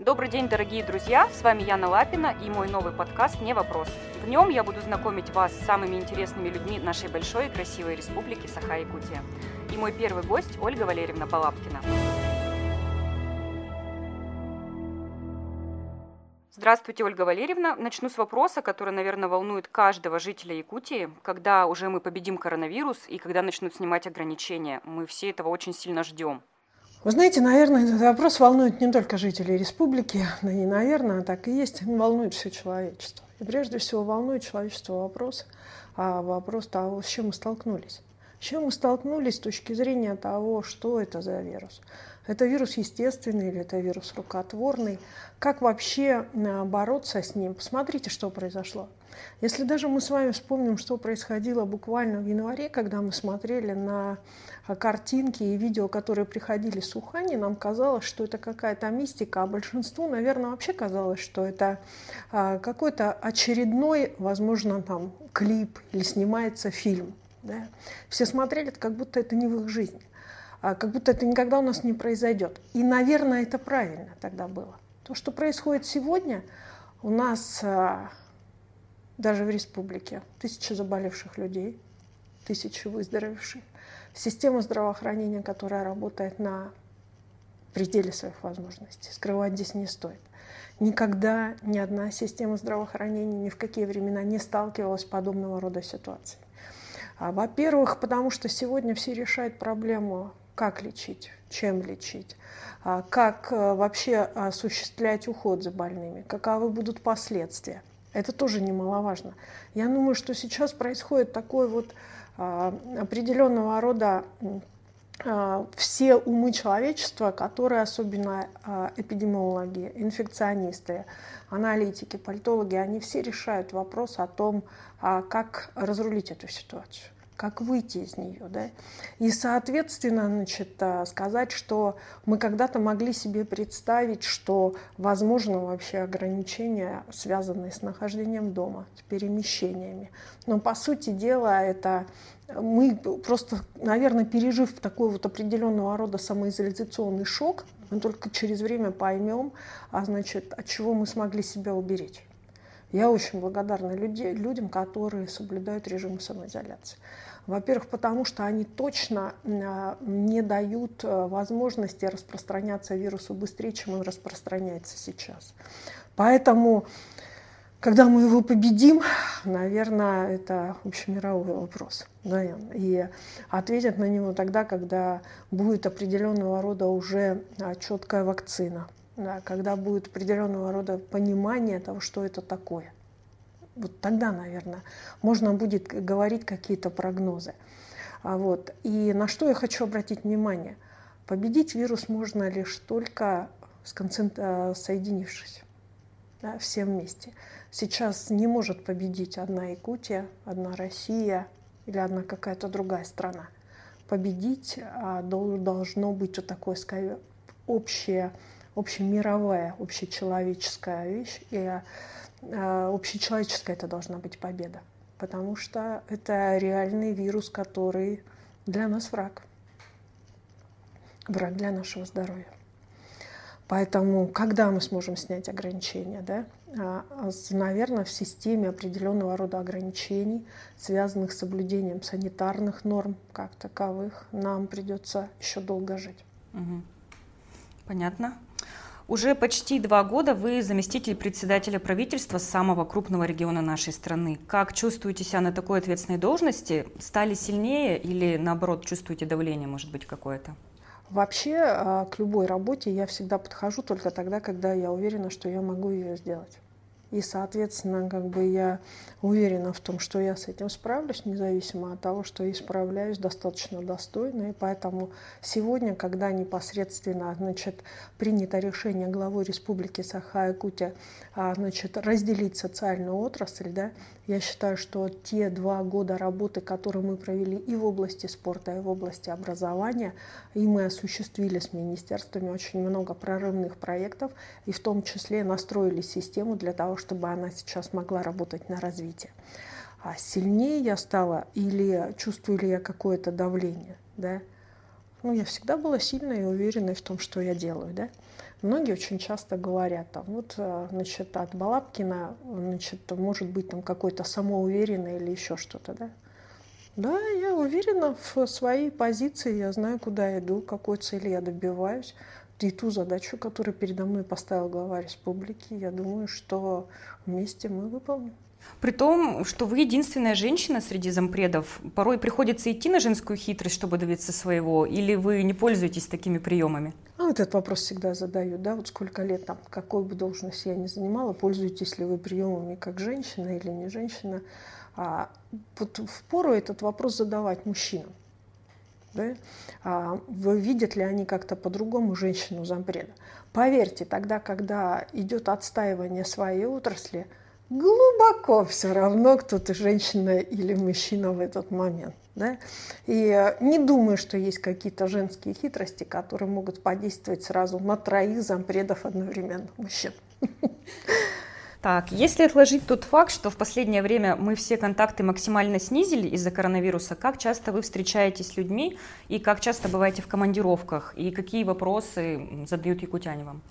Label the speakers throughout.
Speaker 1: Добрый день, дорогие друзья! С вами Яна Лапина и мой новый подкаст «Не вопрос». В нем я буду знакомить вас с самыми интересными людьми нашей большой и красивой республики Саха-Якутия. И мой первый гость – Ольга Валерьевна Балапкина. Здравствуйте, Ольга Валерьевна. Начну с вопроса, который, наверное, волнует каждого жителя Якутии. Когда уже мы победим коронавирус и когда начнут снимать ограничения? Мы все этого очень сильно ждем.
Speaker 2: Вы знаете, наверное, этот вопрос волнует не только жителей республики, да и, наверное, так и есть, волнует все человечество. И прежде всего волнует человечество вопрос, а вопрос того, с чем мы столкнулись. С чем мы столкнулись с точки зрения того, что это за вирус. Это вирус естественный или это вирус рукотворный? Как вообще э, бороться с ним? Посмотрите, что произошло. Если даже мы с вами вспомним, что происходило буквально в январе, когда мы смотрели на а, картинки и видео, которые приходили с Ухани, нам казалось, что это какая-то мистика, а большинству, наверное, вообще казалось, что это а, какой-то очередной, возможно, там клип или снимается фильм. Да? Все смотрели, как будто это не в их жизни, как будто это никогда у нас не произойдет. И, наверное, это правильно тогда было. То, что происходит сегодня, у нас даже в республике тысячи заболевших людей, тысячи выздоровевших – система здравоохранения, которая работает на пределе своих возможностей. Скрывать здесь не стоит. Никогда ни одна система здравоохранения ни в какие времена не сталкивалась с подобного рода ситуацией. А, во-первых, потому что сегодня все решают проблему, как лечить, чем лечить, а, как а, вообще осуществлять уход за больными, каковы будут последствия. Это тоже немаловажно. Я думаю, что сейчас происходит такой вот а, определенного рода а, все умы человечества, которые, особенно эпидемиологи, инфекционисты, аналитики, политологи, они все решают вопрос о том, как разрулить эту ситуацию как выйти из нее. Да? И, соответственно, значит, сказать, что мы когда-то могли себе представить, что возможно вообще ограничения, связанные с нахождением дома, с перемещениями. Но, по сути дела, это мы просто, наверное, пережив такой вот определенного рода самоизоляционный шок, мы только через время поймем, а значит, от чего мы смогли себя уберечь. Я очень благодарна люди, людям, которые соблюдают режим самоизоляции. Во-первых, потому что они точно а, не дают а, возможности распространяться вирусу быстрее, чем он распространяется сейчас. Поэтому, когда мы его победим, наверное, это общемировой вопрос. И ответят на него тогда, когда будет определенного рода уже а, четкая вакцина, да, когда будет определенного рода понимание того, что это такое вот тогда, наверное, можно будет говорить какие-то прогнозы. А вот. И на что я хочу обратить внимание? Победить вирус можно лишь только сконцентр... соединившись да, все вместе. Сейчас не может победить одна Якутия, одна Россия или одна какая-то другая страна. Победить а, должно быть вот такое, скорее, общее, общемировая, общечеловеческая вещь. И общечеловеческая это должна быть победа, потому что это реальный вирус, который для нас враг, враг для нашего здоровья. Поэтому, когда мы сможем снять ограничения, да, а, наверное, в системе определенного рода ограничений, связанных с соблюдением санитарных норм как таковых, нам придется еще долго жить.
Speaker 1: Угу. Понятно. Уже почти два года вы заместитель председателя правительства самого крупного региона нашей страны. Как чувствуете себя на такой ответственной должности? Стали сильнее или наоборот чувствуете давление, может быть, какое-то?
Speaker 2: Вообще а, к любой работе я всегда подхожу только тогда, когда я уверена, что я могу ее сделать. И, соответственно, как бы я уверена в том, что я с этим справлюсь, независимо от того, что я справляюсь достаточно достойно. И поэтому сегодня, когда непосредственно значит, принято решение главой Республики Саха-Якутия значит, разделить социальную отрасль, да, я считаю, что те два года работы, которые мы провели и в области спорта, и в области образования, и мы осуществили с министерствами очень много прорывных проектов, и в том числе настроили систему для того, чтобы она сейчас могла работать на развитие. А сильнее я стала или чувствую ли я какое-то давление, да? Ну, я всегда была сильной и уверенной в том, что я делаю, да? Многие очень часто говорят, там, вот, э, значит, от Балабкина, значит, может быть, там какой-то самоуверенный или еще что-то, да? Да, я уверена в своей позиции, я знаю, куда я иду, какой цели я добиваюсь. И ту задачу, которую передо мной поставил глава республики, я думаю, что вместе мы выполним.
Speaker 1: При том, что вы единственная женщина среди зампредов, порой приходится идти на женскую хитрость, чтобы добиться своего, или вы не пользуетесь такими приемами?
Speaker 2: А этот вопрос всегда задают, да, вот сколько лет там, какой бы должность я ни занимала, пользуетесь ли вы приемами как женщина или не женщина. А, вот в пору этот вопрос задавать мужчинам. Да? А, видят ли они как-то по-другому женщину зампреда? Поверьте, тогда, когда идет отстаивание своей отрасли, глубоко все равно, кто ты, женщина или мужчина в этот момент. Да? И не думаю, что есть какие-то женские хитрости, которые могут подействовать сразу на троих зампредов одновременно мужчин.
Speaker 1: Так, если отложить тот факт, что в последнее время мы все контакты максимально снизили из-за коронавируса, как часто вы встречаетесь с людьми и как часто бываете в командировках, и какие вопросы задают якутяне вам?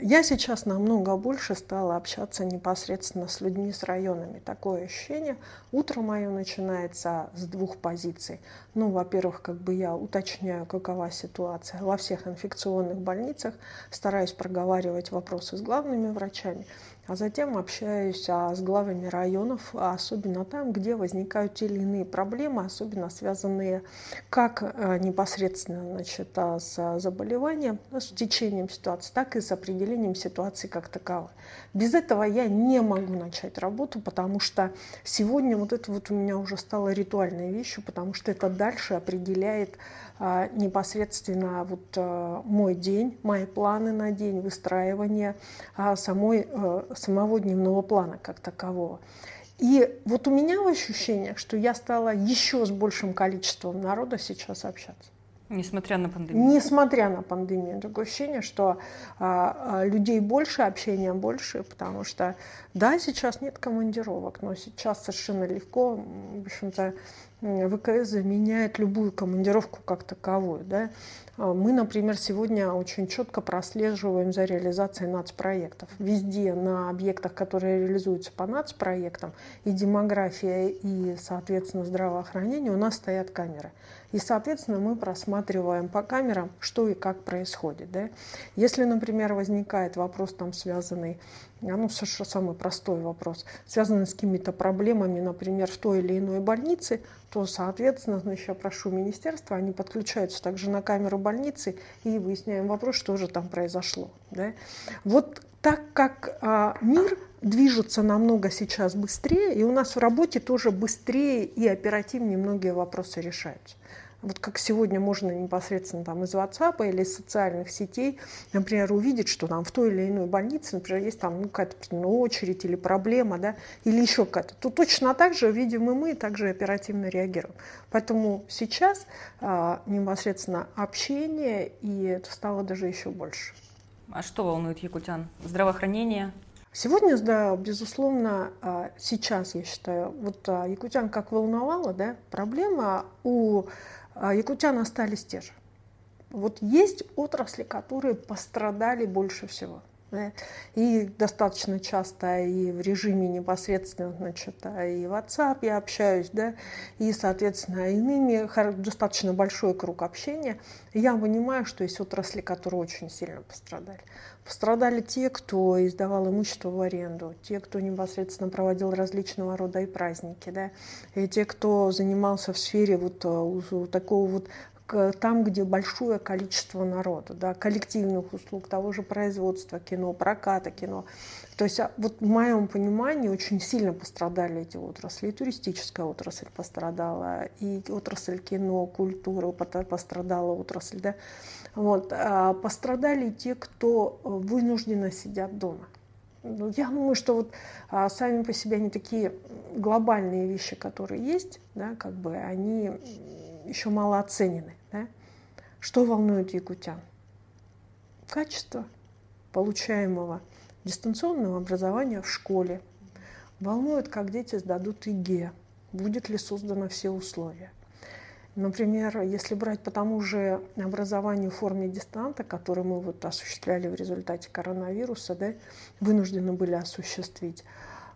Speaker 2: Я сейчас намного больше стала общаться непосредственно с людьми, с районами. Такое ощущение. Утро мое начинается с двух позиций. Ну, во-первых, как бы я уточняю, какова ситуация во всех инфекционных больницах, стараюсь проговаривать вопросы с главными врачами а затем общаюсь а, с главами районов, особенно там, где возникают те или иные проблемы, особенно связанные как а, непосредственно значит, а, с заболеванием, ну, с течением ситуации, так и с определением ситуации как таковой. Без этого я не могу начать работу, потому что сегодня вот это вот у меня уже стало ритуальной вещью, потому что это дальше определяет а, непосредственно вот а, мой день, мои планы на день, выстраивание а, самой, самого дневного плана как такового. И вот у меня ощущение, что я стала еще с большим количеством народа сейчас общаться.
Speaker 1: Несмотря на пандемию.
Speaker 2: Несмотря на пандемию. Такое ощущение, что а, людей больше, общения больше, потому что, да, сейчас нет командировок, но сейчас совершенно легко, в общем-то, ВКС заменяет любую командировку как таковую. Да? А, мы, например, сегодня очень четко прослеживаем за реализацией нацпроектов. Везде на объектах, которые реализуются по нацпроектам, и демография, и, соответственно, здравоохранение, у нас стоят камеры. И, соответственно, мы просматриваем по камерам, что и как происходит. Да? Если, например, возникает вопрос, там, связанный ну, самый простой вопрос, связанный с какими-то проблемами, например, в той или иной больнице, то, соответственно, значит, я прошу министерства, они подключаются также на камеру больницы и выясняем вопрос, что же там произошло. Да? Вот так как а, мир движется намного сейчас быстрее, и у нас в работе тоже быстрее и оперативнее многие вопросы решаются. Вот как сегодня можно непосредственно там из WhatsApp или из социальных сетей, например, увидеть, что там в той или иной больнице, например, есть там ну, какая-то очередь или проблема, да, или еще какая-то, то точно так же видим и мы, также оперативно реагируем. Поэтому сейчас а, непосредственно общение, и это стало даже еще больше.
Speaker 1: А что волнует якутян? Здравоохранение?
Speaker 2: Сегодня, да, безусловно, а, сейчас, я считаю, вот а, якутян как волновало, да, проблема у а якутян остались те же. Вот есть отрасли, которые пострадали больше всего. И достаточно часто и в режиме непосредственно, значит, а и в WhatsApp я общаюсь, да, и, соответственно, иными, достаточно большой круг общения. Я понимаю, что есть отрасли, которые очень сильно пострадали. Пострадали те, кто издавал имущество в аренду, те, кто непосредственно проводил различного рода и праздники, да, и те, кто занимался в сфере вот э, такого вот там, где большое количество народа, да, коллективных услуг, того же производства кино, проката кино. То есть а, вот в моем понимании очень сильно пострадали эти отрасли. И туристическая отрасль пострадала, и отрасль кино, культуры пострадала отрасль. Да. Вот. А пострадали те, кто вынужденно сидят дома. Ну, я думаю, что вот а, сами по себе они такие глобальные вещи, которые есть, да, как бы они еще мало оценены. Да? Что волнует якутян? Качество получаемого дистанционного образования в школе. Волнует, как дети сдадут ИГЭ, будет ли создано все условия. Например, если брать по тому же образованию в форме дистанта, который мы вот осуществляли в результате коронавируса, да, вынуждены были осуществить,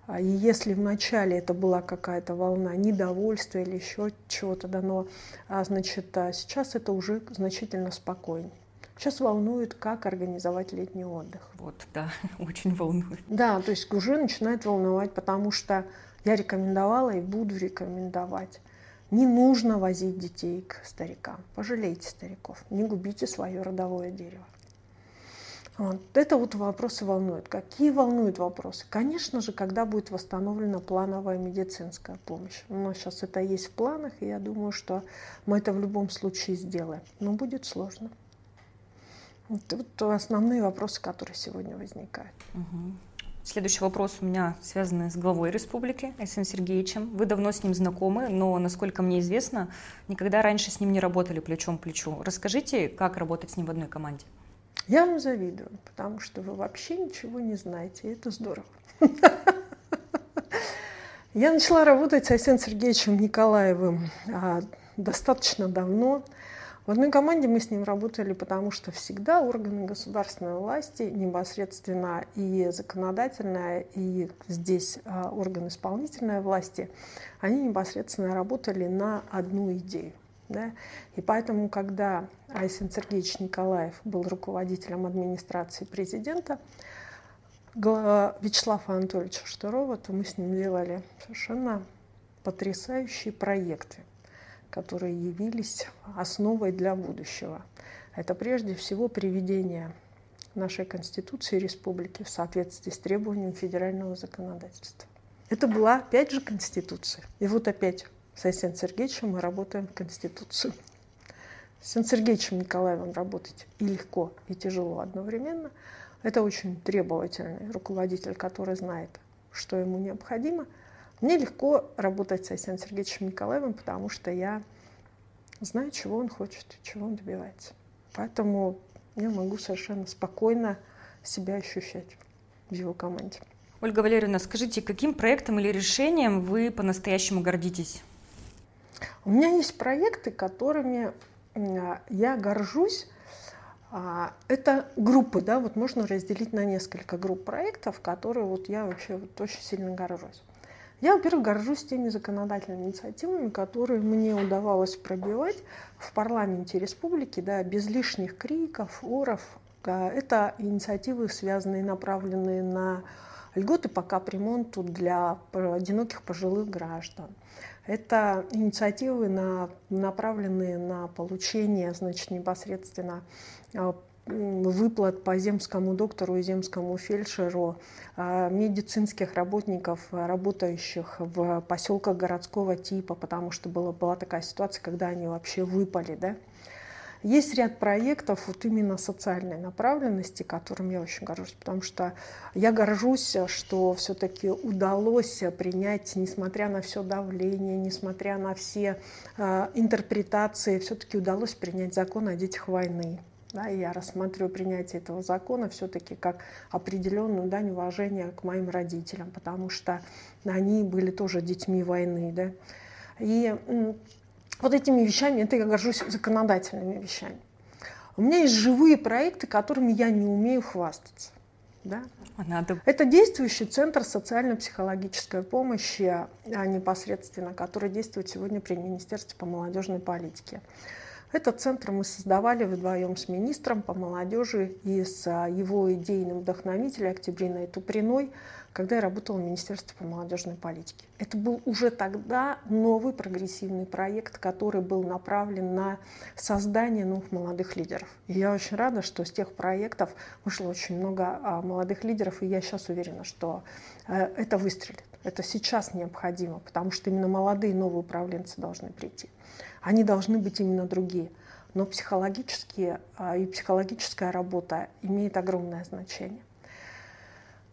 Speaker 2: и если вначале это была какая-то волна недовольства или еще чего-то дано, а значит, а сейчас это уже значительно спокойнее. Сейчас волнует, как организовать летний отдых.
Speaker 1: Вот, да, очень волнует.
Speaker 2: Да, то есть уже начинает волновать, потому что я рекомендовала и буду рекомендовать не нужно возить детей к старикам. Пожалейте стариков, не губите свое родовое дерево. Вот. Это вот вопросы волнуют. Какие волнуют вопросы? Конечно же, когда будет восстановлена плановая медицинская помощь. У нас сейчас это есть в планах, и я думаю, что мы это в любом случае сделаем. Но будет сложно. Вот основные вопросы, которые сегодня возникают.
Speaker 1: Угу. Следующий вопрос у меня связан с главой республики Айсен Сергеевичем. Вы давно с ним знакомы, но, насколько мне известно, никогда раньше с ним не работали плечом к плечу. Расскажите, как работать с ним в одной команде?
Speaker 2: Я вам завидую, потому что вы вообще ничего не знаете, и это здорово. Я начала работать с Айсен Сергеевичем Николаевым а, достаточно давно. В одной команде мы с ним работали, потому что всегда органы государственной власти, непосредственно и законодательная, и здесь а, органы исполнительной власти, они непосредственно работали на одну идею. Да? И поэтому, когда Айсен Сергеевич Николаев был руководителем администрации президента, Вячеслава Анатольевича Штырова, то мы с ним делали совершенно потрясающие проекты которые явились основой для будущего. Это прежде всего приведение нашей Конституции Республики в соответствии с требованием федерального законодательства. Это была опять же Конституция. И вот опять с Айсен Сергеевичем мы работаем Конституцию. С Айсен Сергеевичем Николаевым работать и легко, и тяжело одновременно. Это очень требовательный руководитель, который знает, что ему необходимо – мне легко работать с Айсеном Сергеевичем Николаевым, потому что я знаю, чего он хочет, чего он добивается. Поэтому я могу совершенно спокойно себя ощущать в его команде.
Speaker 1: Ольга Валерьевна, скажите, каким проектом или решением вы по-настоящему гордитесь?
Speaker 2: У меня есть проекты, которыми я горжусь. А, это группы, да, вот можно разделить на несколько групп проектов, которые вот я вообще вот очень сильно горжусь. Я, во-первых, горжусь теми законодательными инициативами, которые мне удавалось пробивать в парламенте республики, да, без лишних криков, оров. Это инициативы, связанные, направленные на льготы по капремонту для одиноких пожилых граждан. Это инициативы, на, направленные на получение значит, непосредственно а, выплат по земскому доктору и земскому фельдшеру а, медицинских работников, работающих в поселках городского типа, потому что была, была такая ситуация, когда они вообще выпали. Да? Есть ряд проектов вот именно социальной направленности, которым я очень горжусь, потому что я горжусь, что все-таки удалось принять, несмотря на все давление, несмотря на все э, интерпретации, все-таки удалось принять закон о детях войны. Да, я рассматриваю принятие этого закона все-таки как определенную дань уважения к моим родителям, потому что они были тоже детьми войны. Да. И вот этими вещами, это я горжусь законодательными вещами. У меня есть живые проекты, которыми я не умею хвастаться. Да? Надо. Это действующий центр социально-психологической помощи, а непосредственно, который действует сегодня при Министерстве по молодежной политике. Этот центр мы создавали вдвоем с министром по молодежи и с а, его идейным вдохновителем Октябриной Туприной, когда я работала в Министерстве по молодежной политике. Это был уже тогда новый прогрессивный проект, который был направлен на создание новых молодых лидеров. И я очень рада, что с тех проектов вышло очень много а, молодых лидеров, и я сейчас уверена, что э, это выстрелит. Это сейчас необходимо, потому что именно молодые новые управленцы должны прийти. Они должны быть именно другие. Но психологические а, и психологическая работа имеет огромное значение.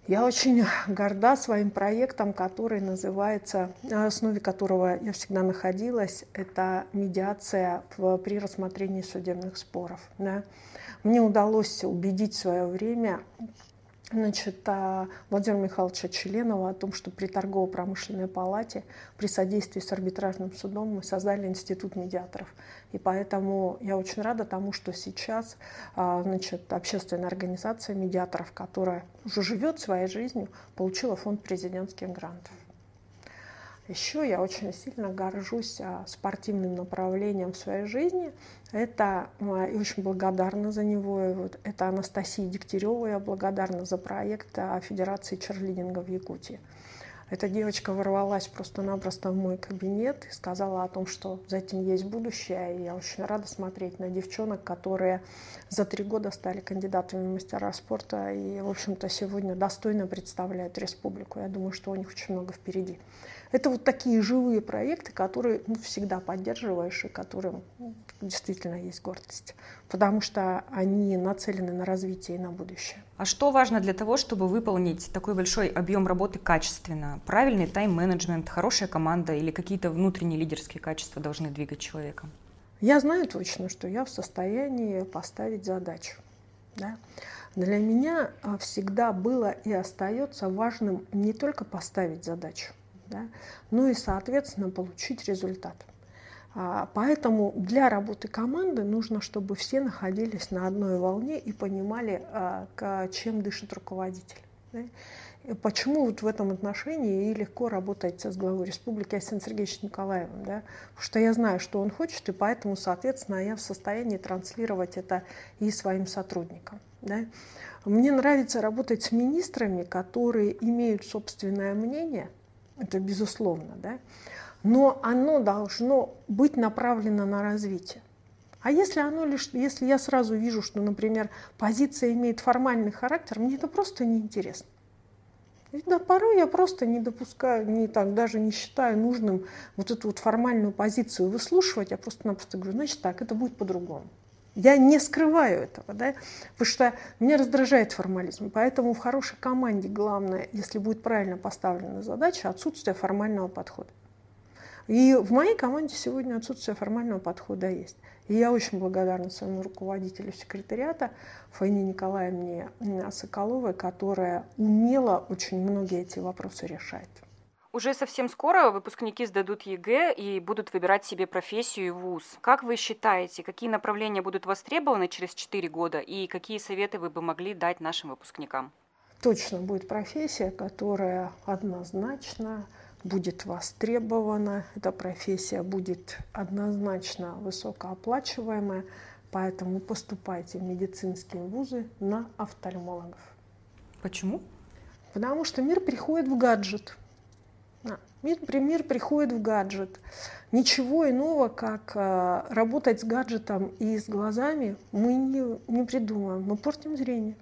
Speaker 2: Я очень горда своим проектом, который называется, на основе которого я всегда находилась, это медиация при рассмотрении судебных споров. Да. Мне удалось убедить в свое время значит, а, Владимира Михайловича Челенова о том, что при торгово-промышленной палате при содействии с арбитражным судом мы создали институт медиаторов. И поэтому я очень рада тому, что сейчас а, значит, общественная организация медиаторов, которая уже живет своей жизнью, получила фонд президентских грантов. Еще я очень сильно горжусь а, спортивным направлением в своей жизни. Это а, и очень благодарна за него. И вот, это Анастасия Дегтярева. Я благодарна за проект Федерации черлидинга в Якутии. Эта девочка ворвалась просто-напросто в мой кабинет и сказала о том, что за этим есть будущее. И я очень рада смотреть на девчонок, которые за три года стали кандидатами в мастера спорта и, в общем-то, сегодня достойно представляют республику. Я думаю, что у них очень много впереди. Это вот такие живые проекты, которые ну, всегда поддерживаешь и которым ну, действительно есть гордость, потому что они нацелены на развитие и на будущее.
Speaker 1: А что важно для того, чтобы выполнить такой большой объем работы качественно? Правильный тайм-менеджмент, хорошая команда или какие-то внутренние лидерские качества должны двигать человеком?
Speaker 2: Я знаю точно, что я в состоянии поставить задачу. Да? Для меня а, всегда было и остается важным не только поставить задачу, да, ну и, соответственно, получить результат. А, поэтому для работы команды нужно, чтобы все находились на одной волне и понимали, а, чем дышит руководитель. Почему вот в этом отношении и легко работать с главой республики Асеном Сергеевичем Николаевым? Да? Потому что я знаю, что он хочет, и поэтому, соответственно, я в состоянии транслировать это и своим сотрудникам. Да? Мне нравится работать с министрами, которые имеют собственное мнение – это безусловно, да? но оно должно быть направлено на развитие. А если оно лишь, если я сразу вижу, что, например, позиция имеет формальный характер, мне это просто неинтересно. Да, порой я просто не допускаю, не так, даже не считаю нужным вот эту вот формальную позицию выслушивать, я просто-напросто говорю, значит так, это будет по-другому. Я не скрываю этого, да, потому что меня раздражает формализм. Поэтому в хорошей команде главное, если будет правильно поставлена задача, отсутствие формального подхода. И в моей команде сегодня отсутствие формального подхода есть. И я очень благодарна своему руководителю секретариата Фаине Николаевне Соколовой, которая умело очень многие эти вопросы решает.
Speaker 1: Уже совсем скоро выпускники сдадут ЕГЭ и будут выбирать себе профессию и вуз. Как вы считаете, какие направления будут востребованы через 4 года и какие советы вы бы могли дать нашим выпускникам?
Speaker 2: Точно будет профессия, которая однозначно будет востребована. Эта профессия будет однозначно высокооплачиваемая, поэтому поступайте в медицинские вузы на офтальмологов.
Speaker 1: Почему?
Speaker 2: Потому что мир приходит в гаджет – Мир, мир приходит в гаджет. Ничего иного, как э, работать с гаджетом и с глазами, мы не, не придумаем. Мы портим зрение.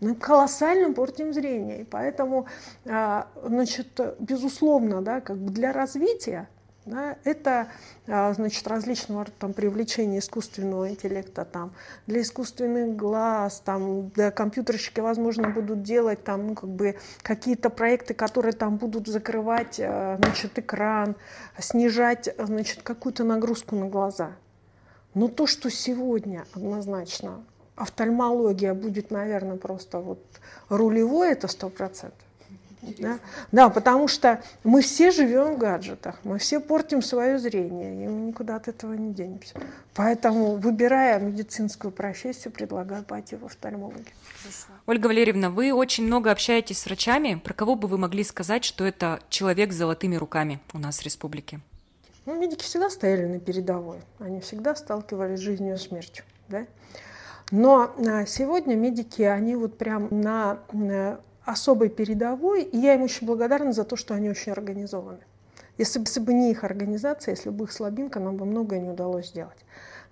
Speaker 2: Мы колоссально портим зрение. И поэтому, э, значит, безусловно, да, как бы для развития да, это а, значит, различного там, привлечения искусственного интеллекта там, для искусственных глаз, там, да, компьютерщики, возможно, будут делать там, ну, как бы, какие-то проекты, которые там будут закрывать а, значит, экран, снижать значит, какую-то нагрузку на глаза. Но то, что сегодня однозначно офтальмология будет, наверное, просто вот рулевой, это сто процентов. Да? да, потому что мы все живем в гаджетах, мы все портим свое зрение, и мы никуда от этого не денемся. Поэтому, выбирая медицинскую профессию, предлагаю пойти в офтальмологию.
Speaker 1: Ольга Валерьевна, вы очень много общаетесь с врачами. Про кого бы вы могли сказать, что это человек с золотыми руками у нас в республике?
Speaker 2: Ну, медики всегда стояли на передовой. Они всегда сталкивались с жизнью и смертью. Да? Но а, сегодня медики, они вот прям на особой передовой, и я им очень благодарна за то, что они очень организованы. Если бы, если бы не их организация, если бы их слабинка, нам бы многое не удалось сделать.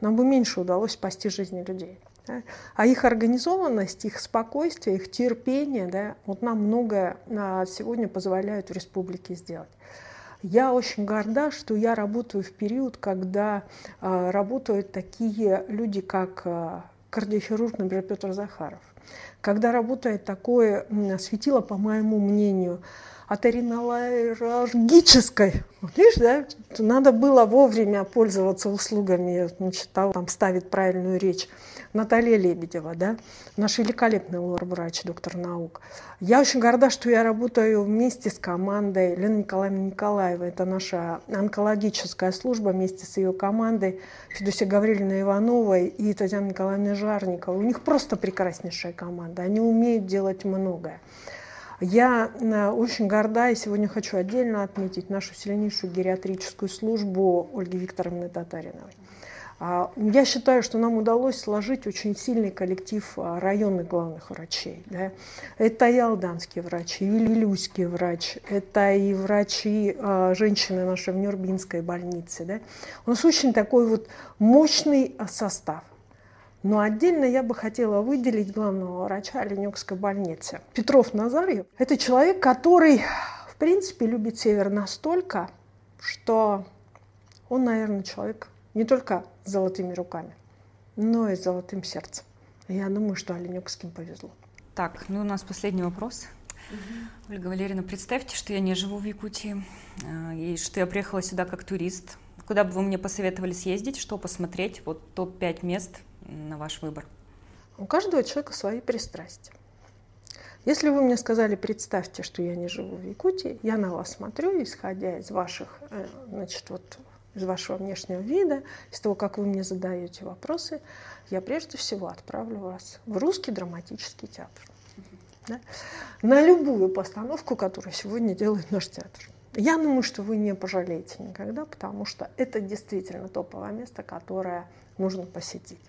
Speaker 2: Нам бы меньше удалось спасти жизни людей. Да? А их организованность, их спокойствие, их терпение, да, вот нам многое на сегодня позволяют в республике сделать. Я очень горда, что я работаю в период, когда э, работают такие люди, как э, кардиохирург, например, Петр Захаров когда работает такое светило, по моему мнению, оториноларгической. Вот видишь, да, надо было вовремя пользоваться услугами, значит, там ставить правильную речь. Наталья Лебедева, да, наш великолепный врач, доктор наук. Я очень горда, что я работаю вместе с командой Лены Николаевны Николаевой. Это наша онкологическая служба вместе с ее командой Федосия Гавриловна Ивановой и Татьяна Николаевна Жарникова. У них просто прекраснейшая команда. Они умеют делать многое. Я э, очень горда и сегодня хочу отдельно отметить нашу сильнейшую гериатрическую службу Ольги Викторовны Татариновой. А, я считаю, что нам удалось сложить очень сильный коллектив а, районных главных врачей. Да. Это и алданские врачи, и вилюйский врач, это и врачи, а, женщины нашей в Нюрбинской больнице. Да. У нас очень такой вот мощный состав. Но отдельно я бы хотела выделить главного врача Оленекской больницы. Петров Назарьев – это человек, который, в принципе, любит север настолько, что он, наверное, человек не только с золотыми руками, но и с золотым сердцем. Я думаю, что Оленёкским повезло.
Speaker 1: Так, ну у нас последний вопрос. Угу. Ольга Валерьевна, представьте, что я не живу в Якутии, э, и что я приехала сюда как турист. Куда бы вы мне посоветовали съездить, что посмотреть? Вот топ-5 мест на ваш выбор.
Speaker 2: У каждого человека свои пристрастия. Если вы мне сказали, представьте, что я не живу в Якутии, я на вас смотрю, исходя из ваших, э, значит, вот из вашего внешнего вида, из того, как вы мне задаете вопросы, я прежде всего отправлю вас в русский драматический театр. Да? На любую постановку, которую сегодня делает наш театр. Я думаю, что вы не пожалеете никогда, потому что это действительно топовое место, которое нужно посетить.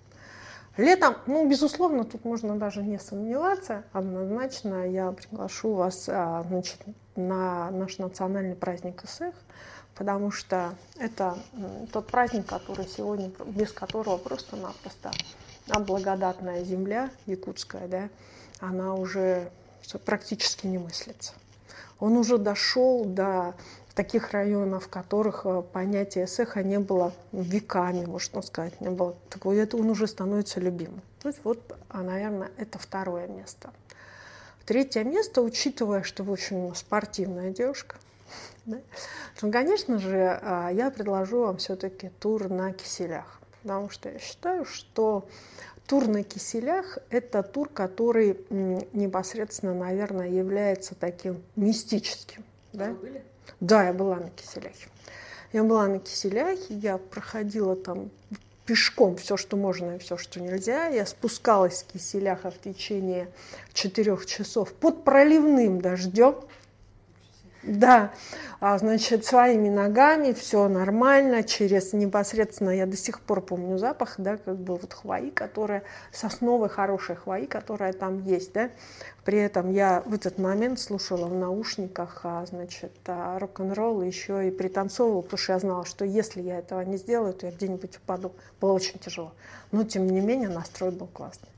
Speaker 2: Летом, ну, безусловно, тут можно даже не сомневаться. Однозначно я приглашу вас а, значит, на наш национальный праздник СЭХ потому что это тот праздник, который сегодня, без которого просто-напросто благодатная земля якутская, да, она уже практически не мыслится. Он уже дошел до таких районов, в которых э, понятие сеха не было веками, можно сказать, не было. Так вот, это он уже становится любимым. То есть вот, а, наверное, это второе место. Третье место, учитывая, что, в общем, спортивная девушка – да? Ну, конечно же, а, я предложу вам все-таки тур на киселях, потому что я считаю, что тур на киселях – это тур, который непосредственно, наверное, является таким мистическим. Да? Вы были? Да, я была на киселяхе. Я была на киселяхе, я проходила там пешком все, что можно и все, что нельзя. Я спускалась с киселяха в течение четырех часов под проливным дождем. Да, а, значит, своими ногами, все нормально, через непосредственно, я до сих пор помню запах, да, как бы вот хвои, которая, сосновой хорошей хвои, которая там есть, да. При этом я в этот момент слушала в наушниках, а, значит, а, рок-н-ролл, еще и пританцовывала, потому что я знала, что если я этого не сделаю, то я где-нибудь упаду. Было очень тяжело. Но, тем не менее, настрой был классный.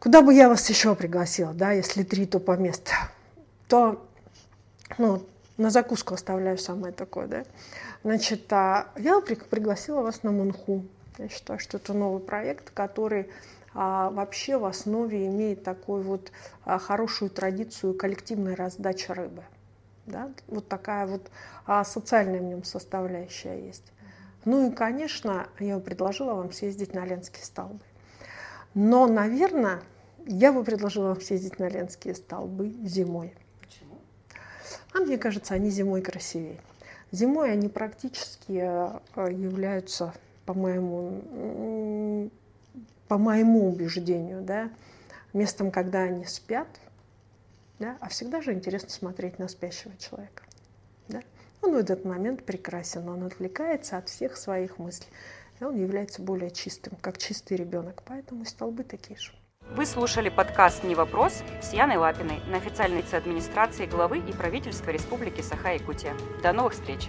Speaker 2: Куда бы я вас еще пригласила, да, если три тупо места, то ну, на закуску оставляю самое такое, да. Значит, а я пригласила вас на Мунху. Я считаю, что это новый проект, который а, вообще в основе имеет такую вот а, хорошую традицию коллективной раздачи рыбы. Да? Вот такая вот а, социальная в нем составляющая есть. Ну и, конечно, я бы предложила вам съездить на Ленские столбы. Но, наверное, я бы предложила вам съездить на Ленские столбы зимой. А мне кажется, они зимой красивее. Зимой они практически э, являются, по моему, по моему убеждению, да, местом, когда они спят, да, а всегда же интересно смотреть на спящего человека. Да. Он в этот момент прекрасен, он отвлекается от всех своих мыслей, и он является более чистым, как чистый ребенок, поэтому столбы такие же.
Speaker 1: Вы слушали подкаст «Не вопрос» с Яной Лапиной на официальной администрации главы и правительства Республики Саха-Якутия. До новых встреч!